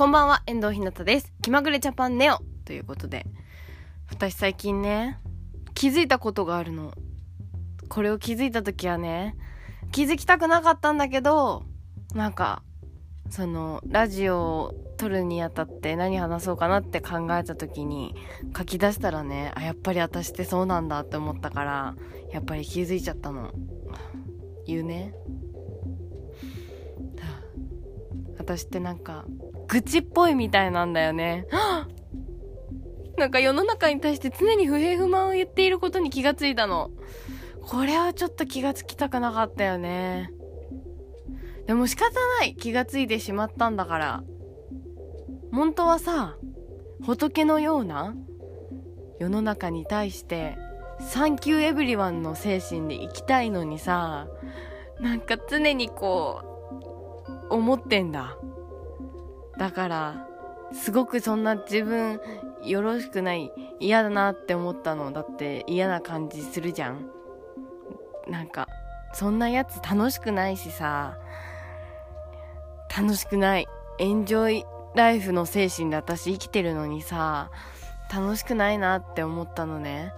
こんばんは、遠藤ひなたです。気まぐれジャパンネオということで、私最近ね、気づいたことがあるの。これを気づいた時はね、気づきたくなかったんだけど、なんか、その、ラジオを撮るにあたって何話そうかなって考えた時に、書き出したらね、あ、やっぱり私ってそうなんだって思ったから、やっぱり気づいちゃったの。言うね。私ってなんか、愚痴っぽいみたいなんだよね。なんか世の中に対して常に不平不満を言っていることに気がついたの。これはちょっと気がつきたくなかったよね。でも仕方ない気がついてしまったんだから。本当はさ、仏のような世の中に対して、サンキューエブリワンの精神で生きたいのにさ、なんか常にこう、思ってんだ。だから、すごくそんな自分よろしくない、嫌だなって思ったの。だって嫌な感じするじゃん。なんか、そんなやつ楽しくないしさ、楽しくない。エンジョイライフの精神で私生きてるのにさ、楽しくないなって思ったのね。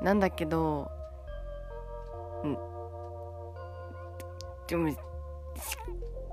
なんだけど、ん？でも、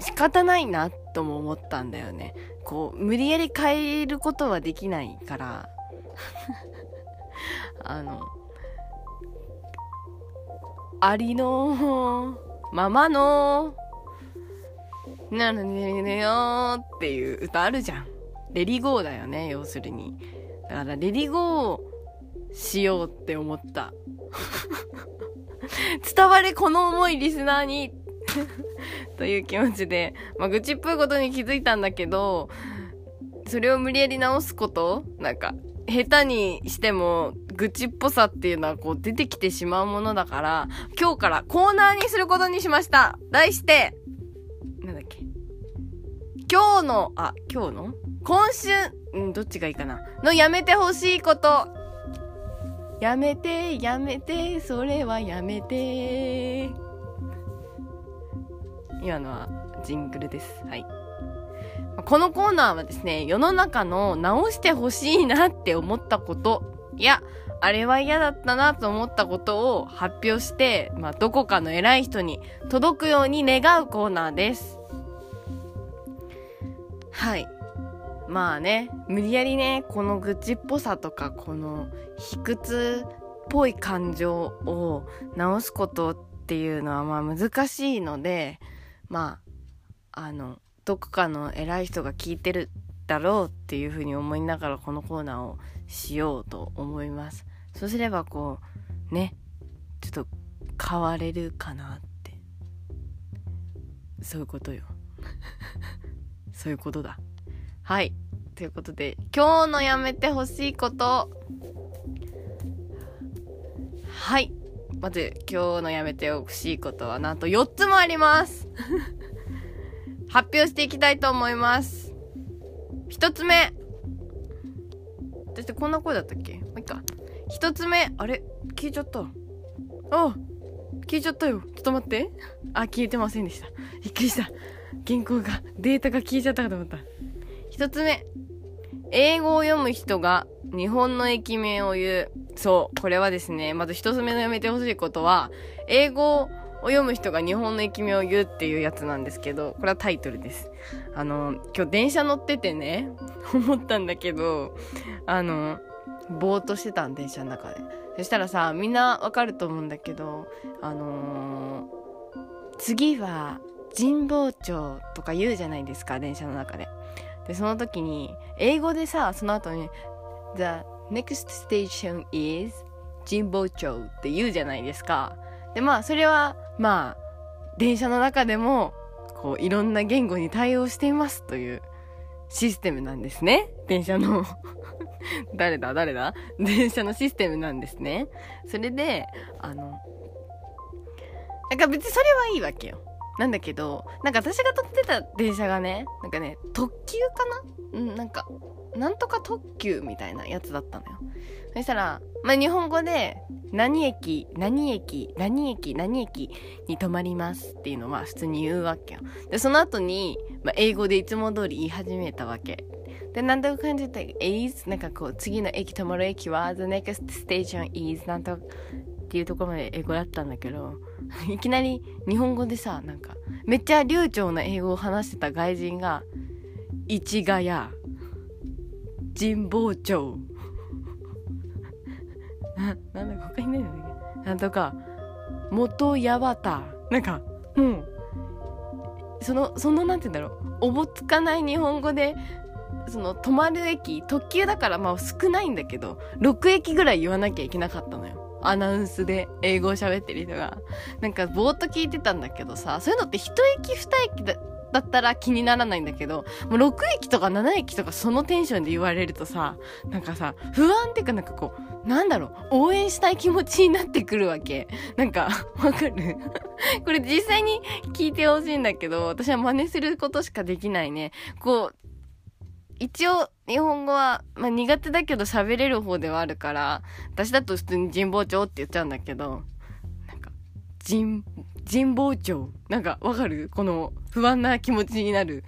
仕方ないなとも思ったんだよね。こう、無理やり変えることはできないから、あの、ありのままの、なるねねよっていう歌あるじゃん。レリゴーだよね、要するに。だから、レリゴーしようって思った。伝われ、この思い、リスナーにという気持ちで、まあ、愚痴っぽいことに気づいたんだけど、それを無理やり直すことなんか、下手にしても、愚痴っぽさっていうのはこう出てきてしまうものだから、今日からコーナーにすることにしました題して、なんだっけ今日の、あ、今日の？今週、ん、どっちがいいかなのやめてほしいこと。やめて、やめて、それはやめて。今のはジングルです。はい。このコーナーはですね、世の中の直してほしいなって思ったこと、いや、あれは嫌だったなと思ったことを発表して、まあ、どこかの偉い人に届くように願うコーナーです。はい。まあね、無理やりね、この愚痴っぽさとか、この卑屈っぽい感情を直すことっていうのはまあ難しいので、まあ、あの、どこかの偉い人が聞いてるだろうっていうふうに思いながらこのコーナーをしようと思います。そうすればこう、ね、ちょっと変われるかなって。そういうことよ。そういうことだ。はい。ということで、今日のやめてほしいこと。はい。まず、今日のやめてほしいことはなんと4つもあります。発表していきたいと思います。1つ目。私ってこんな声だったっけ？もういいか。1つ目。あれ？消えちゃった。あ消えちゃったよ。ちょっと待って。あ、消えてませんでした。びっくりした。原稿が、データが消えちゃったかと思った。1つ目。英語を読む人が日本の駅名を言う。そう、これはですね、まず一つ目のやめてほしいことは、英語を読む人が日本の駅名を言うっていうやつなんですけど、これはタイトルです。あの、今日電車乗っててね、思ったんだけど、あの、ぼーっとしてたん、電車の中で。そしたらさ、みんなわかると思うんだけど、あのー次は神保町とか言うじゃないですか、電車の中で。で、その時に、英語でさ、その後に、The next station is 神保町って言うじゃないですか。で、まあ、それは、まあ、電車の中でも、こう、いろんな言語に対応していますというシステムなんですね。電車の 誰だ？誰だ？電車のシステムなんですね。それで、あの、なんか別にそれはいいわけよ。なんだけど、なんか私が乗ってた電車がね、なんかね、特急かな？うん、なんか、なんとか特急みたいなやつだったのよ。そしたら、まあ、日本語で、何駅、何駅、何駅、何駅に止まりますっていうのは普通に言うわけよ。で、その後に、まあ、英語でいつも通り言い始めたわけ。で、なんとか感じで、is、なんかこう、次の駅止まる駅は、the next station is、なんとっていうところまで英語だったんだけど、いきなり日本語でさ、なんか、めっちゃ流暢な英語を話してた外人が、市ヶ谷、神保町、な、なんだ、他にないんだっけなんとか、元八幡、なんか、もう、その、その、なんて言うんだろう、おぼつかない日本語で、その、止まる駅、特急だからまあ少ないんだけど、6駅ぐらい言わなきゃいけなかったのよ。アナウンスで英語を喋ってる人が。なんかぼーっと聞いてたんだけどさ、そういうのって一駅二駅だだったら気にならないんだけど、もう6駅とか7駅とかそのテンションで言われるとさ、なんかさ、不安っていうかなんかこう、なんだろう、応援したい気持ちになってくるわけ。なんか、わかる？これ実際に聞いてほしいんだけど、私は真似することしかできないね。こう、一応、日本語は、まあ、苦手だけど喋れる方ではあるから、私だと普通に神保町って言っちゃうんだけど、なんか、神、神保町。なんか、わかる？この不安な気持ちになる。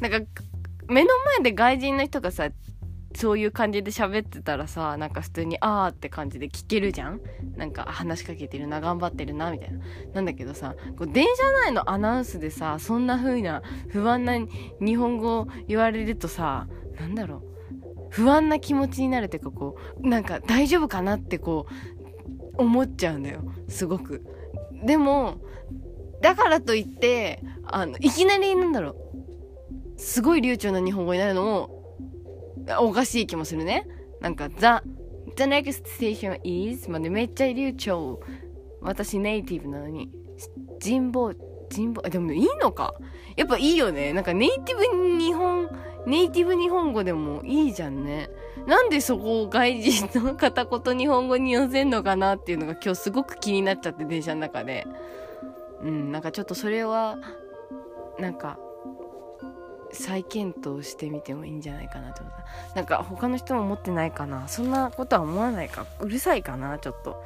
なんか、目の前で外人の人がさ、そういう感じで喋ってたらさ、なんか普通に、あーって感じで聞けるじゃん？なんか、話しかけてるな、頑張ってるな、みたいな。なんだけどさ、こう電車内のアナウンスでさ、そんな風な不安な日本語言われるとさ、なんだろう？不安な気持ちになるっていうか、こう、なんか大丈夫かなってこう、思っちゃうんだよ。すごく。でも、だからといって、あの、いきなりなんだろう？すごい流暢な日本語になるのも、おかしい気もするね。なんか、the, the next station is までめっちゃ流暢。私ネイティブなのに。人望、人望、でもいいのかやっぱいいよね。なんかネイティブ日本、ネイティブ日本語でもいいじゃんね。なんでそこを外人の片言日本語に寄せんのかなっていうのが今日すごく気になっちゃって電車の中で。うん、なんかちょっとそれは、なんか、再検討してみてもいいんじゃないかなと思った。なんか他の人も思ってないかなそんなことは思わないかうるさいかなちょっと。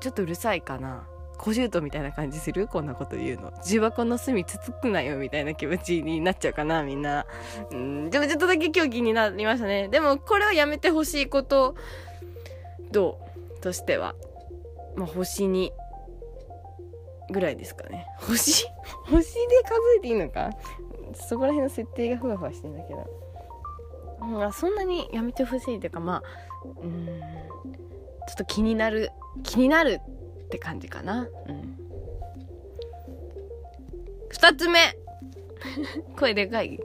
ちょっとうるさいかな小獣みたいな感じする？こんなこと言うの。重箱の隅つつくなよみたいな気持ちになっちゃうかなみんな。うん、でもちょっとだけ今日気になりましたね。でもこれはやめてほしいことどう？としては。まあ、星にぐらいですかね。星？星で数えていいのか？そこら辺の設定がふわふわしてんだけど。まあ、そんなにやめてほしいというか、まあ、うん、ちょっと気になる、気になるって感じかな。うん。二つ目 声でかい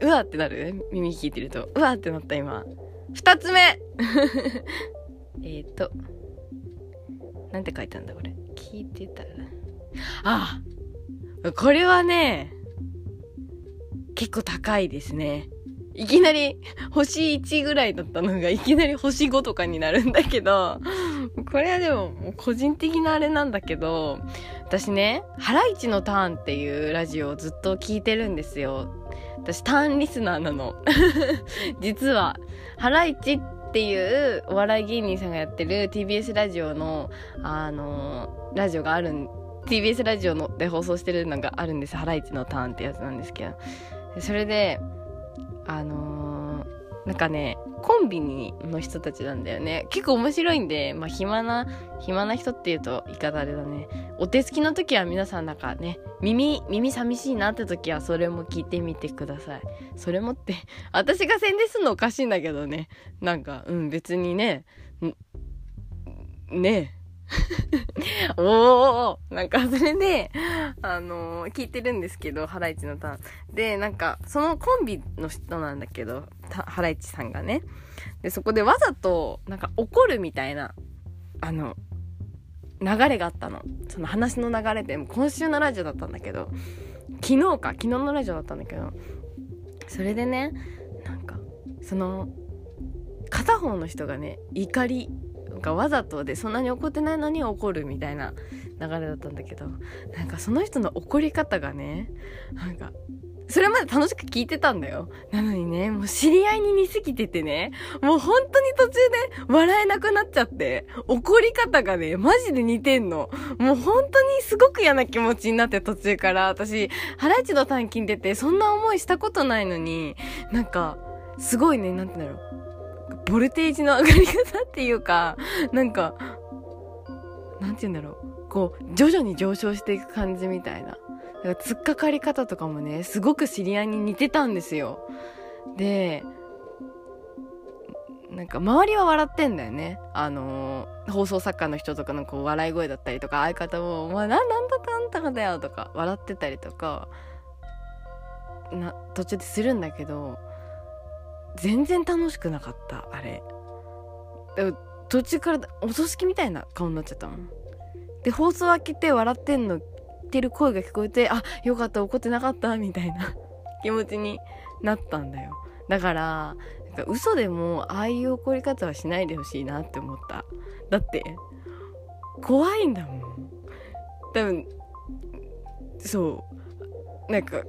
うわってなる耳聞いてると。うわってなった今。二つ目 えっと、なんて書いたんだこれ。聞いてたら。あこれはね、結構高いですね。いきなり星1ぐらいだったのがいきなり星5とかになるんだけど、これはでもも個人的なあれなんだけど、私ね、ハライチのターンっていうラジオをずっと聞いてるんですよ。私ターンリスナーなの。実は、ハライチっていうお笑い芸人さんがやってる TBS ラジオの、あの、ラジオがあるん TBS ラジオので放送してるのがあるんです。ハライチのターンってやつなんですけど。それで、あのー、なんかね、コンビニの人たちなんだよね。結構面白いんで、まあ暇な、暇な人って言うと言い方あれだね。お手つきの時は皆さんなんかね、耳、耳寂しいなって時はそれも聞いてみてください。それもって、私が宣伝するのおかしいんだけどね。なんか、うん、別にね、ね おーなんかそれで、あのー、聞いてるんですけど、ハライチのターン。で、なんか、そのコンビの人なんだけど、ハライチさんがね。で、そこでわざと、なんか怒るみたいな、あの、流れがあったの。その話の流れで、も今週のラジオだったんだけど、昨日か、昨日のラジオだったんだけど、それでね、なんか、その、片方の人がね、怒りがわざとでそんなに怒ってないのに怒るみたいな流れだったんだけどなんかその人の怒り方がねなんかそれまで楽しく聞いてたんだよ。なのにね、もう知り合いに似すぎててね、もう本当に途中で笑えなくなっちゃって、怒り方がね、マジで似てんの。もう本当にすごく嫌な気持ちになって途中から、私、ハライチの短金出てそんな思いしたことないのに、なんか、すごいね、なんて言うんだろう。ボルテージの上がり方っていうか、なんか、なんて言うんだろう。こう、徐々に上昇していく感じみたいな。だから突っかかり方とかもね、すごく知り合いに似てたんですよ。で、なんか周りは笑ってんだよね。あのー、放送作家の人とかのこう笑い声だったりとか、相方も、まあ、な、なんだかん？だかだよとか、笑ってたりとか、な、途中でするんだけど、全然楽しくなかった、あれ。途中からお葬式みたいな顔になっちゃったもん。で、放送開けて笑ってんのってる声が聞こえて、あ、よかった、怒ってなかった、みたいな 気持ちになったんだよ。だから、なんか嘘でも、ああいう怒り方はしないでほしいなって思った。だって、怖いんだもん。多分、そう、なんか、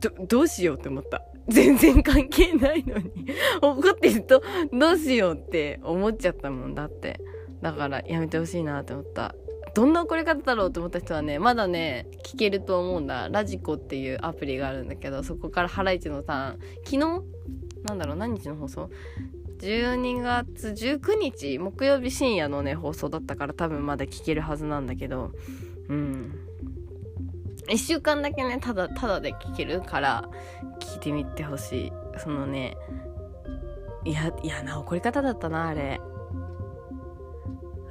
ど、どうしようって思った。全然関係ないのに 怒ってると、どうしようって思っちゃったもんだって。だからやめてほしいなって思った。どんな怒り方だろうと思った人はね、まだね、聞けると思うんだ。ラジコっていうアプリがあるんだけど、そこからハライチのターン、昨日？なんだろう、何日の放送 ?12 月19日、木曜日深夜のね、放送だったから多分まだ聞けるはずなんだけど、うん。一週間だけね、ただ、ただで聞けるから、聞いてみてほしい。そのね、いや、嫌な怒り方だったな、あれ。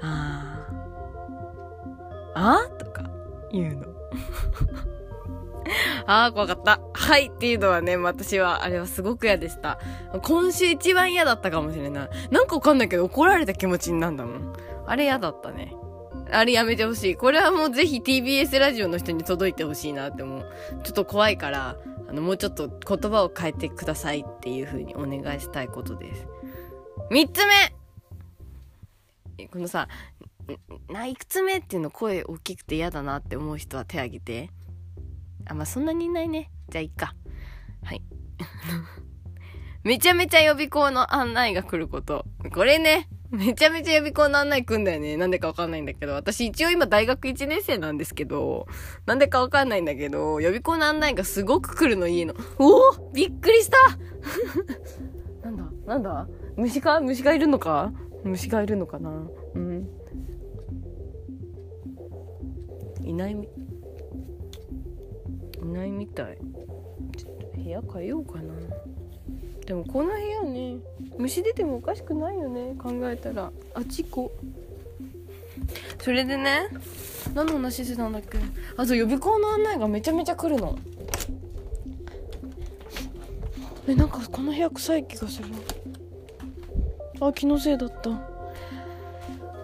ああ。あとか言うの。ああ、怖かった。はいっていうのはね、私は、あれはすごく嫌でした。今週一番嫌だったかもしれない。なんかわかんないけど怒られた気持ちになんだもん。あれ嫌だったね。あれやめてほしい。これはもうぜひ TBS ラジオの人に届いてほしいなって思う。ちょっと怖いから、あの、もうちょっと言葉を変えてくださいっていう風にお願いしたいことです。三つ目このさ、ないくつ目っていうの声大きくて嫌だなって思う人は手挙げて。あ、まあ、そんなにいないね。じゃあいっか。はい。めちゃめちゃ予備校の案内が来ること。これね、めちゃめちゃ予備校の案内来んだよね。なんでかわかんないんだけど。私一応今大学1年生なんですけど、なんでかわかんないんだけど、予備校の案内がすごく来るの家の。おおびっくりした。なんだなんだ？虫か？虫がいるのか？虫がいるのかな？うん。いないみいないみたい。ちょっと部屋変えようかな。でもこの部屋ね虫出てもおかしくないよね考えたら。あちこそれでね何の話してたんだっけ？あと予備校の案内がめちゃめちゃ来るの。えなんかこの部屋臭い気がする。あ気のせいだった。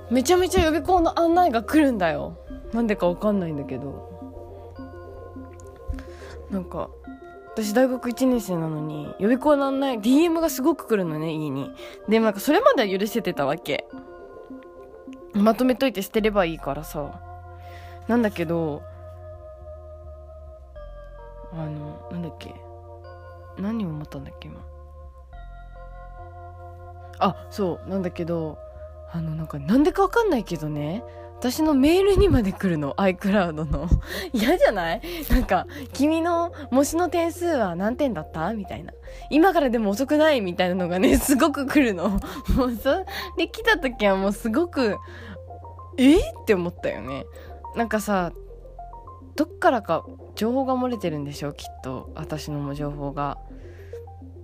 めちゃめちゃ予備校の案内が来るんだよ。なんでかわかんないんだけど。なんか私大学1年生なのに予備校なんない DM がすごく来るのね家に。でなんかそれまでは許せてたわけ。まとめといて捨てればいいからさ。なんだけどあのなんだっけ。何を思ったんだっけ今。あそうなんだけどあのなんかなんでかわかんないけどね。私のメールにまで来るの？iCloud の。嫌じゃない？なんか君の模試の点数は何点だった？みたいな。今からでも遅くない？みたいなのがね すごく来るの。もうそれ来た時はもうすごくえ？って思ったよね。なんかさどっからか情報が漏れてるんでしょ？きっと私の情報が。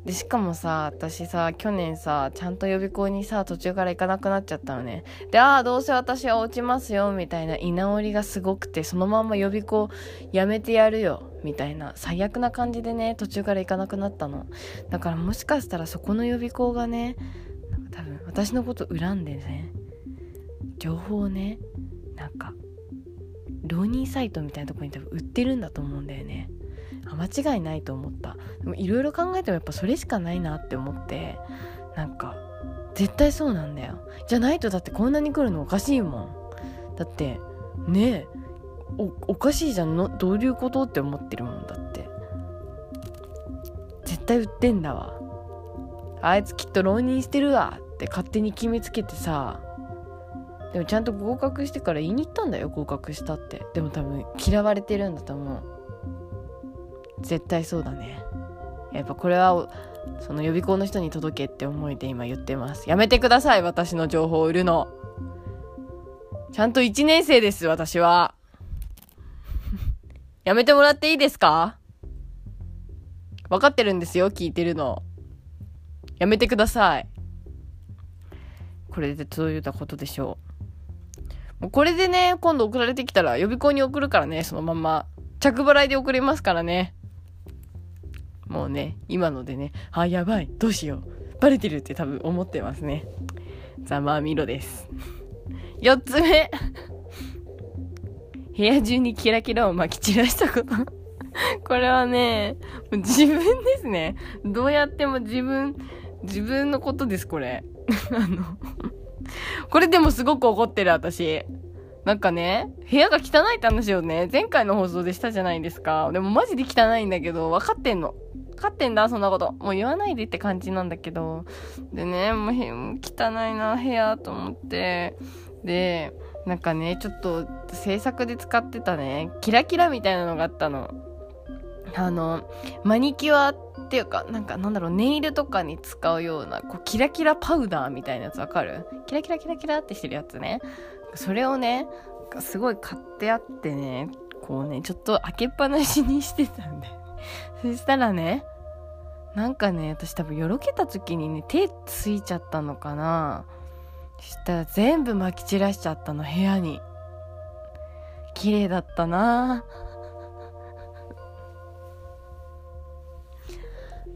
でしかもさ私さ去年さちゃんと予備校にさ途中から行かなくなっちゃったのね。でああどうせ私は落ちますよみたいな居直りがすごくてそのまんま予備校やめてやるよみたいな最悪な感じでね途中から行かなくなったの。だからもしかしたらそこの予備校がね多分私のこと恨んでね情報をねなんか浪人サイトみたいなとこに多分売ってるんだと思うんだよね。間違いないと思った。でもいろいろ考えてもやっぱそれしかないなって思って。なんか絶対そうなんだよ。じゃないとだってこんなに来るのおかしいもん。だってねえおおかしいじゃんのどういうことって思ってるもん。だって。絶対売ってんだわ。あいつきっと浪人してるわ。って勝手に決めつけてさ。でもちゃんと合格してから言いに行ったんだよ合格したって。でも多分嫌われてるんだと思う。絶対そうだね。やっぱこれはその予備校の人に届けって思いで今言ってます。やめてください私の情報を売るの。ちゃんと1年生です私は。やめてもらっていいですか？分かってるんですよ聞いてるの。やめてください。これでそういたことでしょう。もうこれでね今度送られてきたら予備校に送るからねそのまま。着払いで送れますからね。もうね今のでねあやばいどうしようバレてるって多分思ってますねざまあみろです4つ目 部屋中にキラキラを撒き散らしたことこれはね、自分ですね。どうやっても自分、自分のことです、これ。あのこれでもすごく怒ってる、私。なんかね、部屋が汚いって話をね、前回の放送でしたじゃないですか。でもマジで汚いんだけど、分かってんの。分かってんだ、そんなこと。もう言わないでって感じなんだけど。でね、もう汚いな、部屋と思って。で、なんかね、ちょっと制作で使ってたね、キラキラみたいなのがあったの。あの、マニキュアってていうか、なんかなんだろう、ネイルとかに使うような、こう、キラキラパウダーみたいなやつわかる？キラキラキラキラってしてるやつね。それをね、すごい買ってあってね、こうね、ちょっと開けっぱなしにしてたんで。そしたらね、なんかね、私多分よろけた時にね、手ついちゃったのかなそしたら全部撒き散らしちゃったの、部屋に。綺麗だったな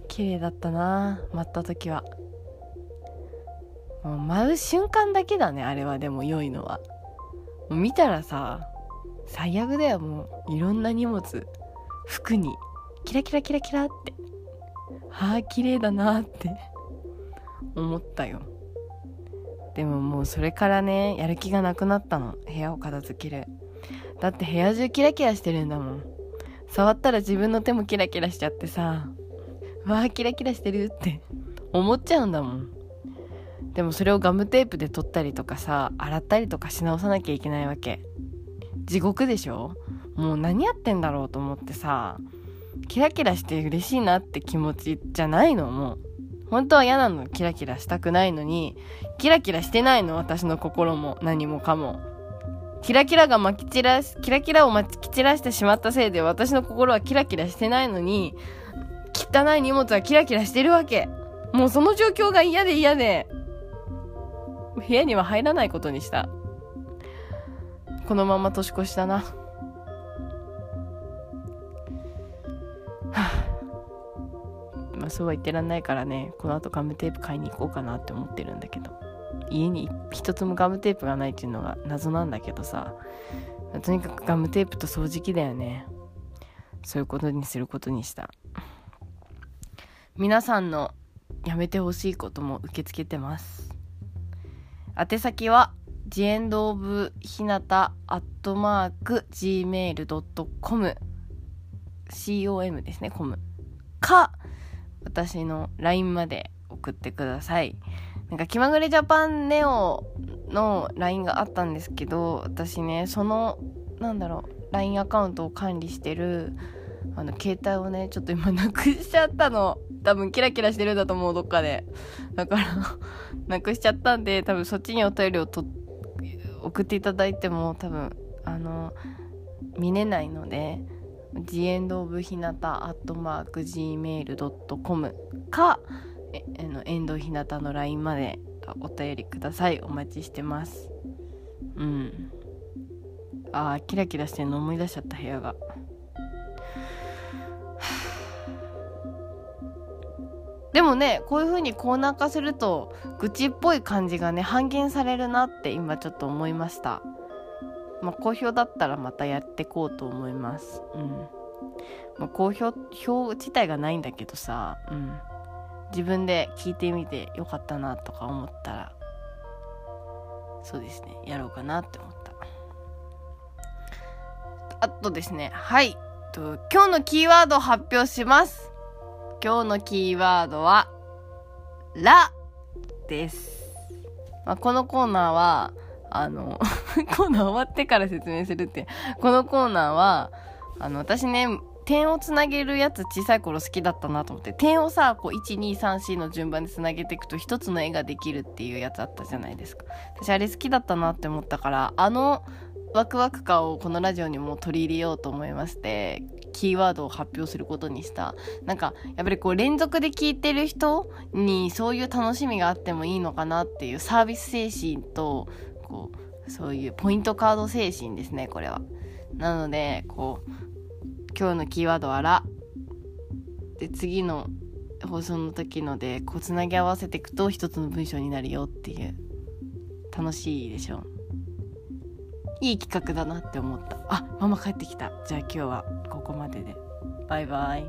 綺麗だったな待った時は。もう舞う瞬間だけだね、あれはでも良いのは。もう見たらさ、最悪だよ、もう。いろんな荷物、服に、キラキラキラキラって。はあ、綺麗だなって思ったよ。でももうそれからね、やる気がなくなったの。部屋を片付ける。だって部屋中キラキラしてるんだもん。触ったら自分の手もキラキラしちゃってさ、わあ、キラキラしてるって思っちゃうんだもん。でもそれをガムテープで取ったりとかさ、洗ったりとかし直さなきゃいけないわけ。地獄でしょ？もう何やってんだろうと思ってさ、キラキラして嬉しいなって気持ちじゃないの？もう。本当は嫌なの。キラキラしたくないのに、キラキラしてないの？私の心も何もかも。キラキラが巻き散らし、キラキラを巻き散らしてしまったせいで私の心はキラキラしてないのに、汚い荷物はキラキラしてるわけ。もうその状況が嫌で嫌で、部屋には入らないことにした。このまま年越しだな。まあそうは言ってらんないからね、この後ガムテープ買いに行こうかなって思ってるんだけど。家に一つもガムテープがないっていうのが謎なんだけどさ。とにかくガムテープと掃除機だよね。そういうことにすることにした。皆さんのやめてほしいことも受け付けてます。宛先は、ジエンドオブひなたアットマーク gmail.com com ですね、コム。か、私の LINE まで送ってください。なんか気まぐれジャパンネオの LINE があったんですけど、私ね、その、なんだろう、LINE アカウントを管理してる、あの、携帯をね、ちょっと今なくしちゃったの。多分キラキラしてるんだと思う、どっかで。だから なくしちゃったんで、多分そっちにお便りをと送っていただいても、多分、あの、見れないので、ジエンドオブひなたアットマーク gmail.com か、えあのエンドひなたの LINE までお便りください。お待ちしてます。うん。ああ、キラキラしてんの思い出しちゃった部屋が。でもね、こういう風にコーナー化すると、愚痴っぽい感じがね、半減されるなって今ちょっと思いました。まあ、好評だったらまたやってこうと思います。うん。まあ、好評、表自体がないんだけどさ、うん。自分で聞いてみてよかったなとか思ったら、そうですね、やろうかなって思った。あとですね、はい。今日のキーワードを発表します。今日のキーワードは、らです。まあ、このコーナーは、あの、コーナー終わってから説明するって。このコーナーは、あの、私ね、点をつなげるやつ小さい頃好きだったなと思って、点をさ、こう、1、2、3、4の順番でつなげていくと一つの絵ができるっていうやつあったじゃないですか。私あれ好きだったなって思ったから、あの、ワクワク感をこのラジオにも取り入れようと思いまして、キーワードを発表することにした。なんか、やっぱりこう連続で聞いてる人にそういう楽しみがあってもいいのかなっていうサービス精神と、こう、そういうポイントカード精神ですね、これは。なので、こう、今日のキーワードはら。で、次の放送の時ので、こう、つなぎ合わせていくと一つの文章になるよっていう。楽しいでしょういい企画だなって思った。あママ帰ってきた。じゃあ今日はここまでで。バイバイ。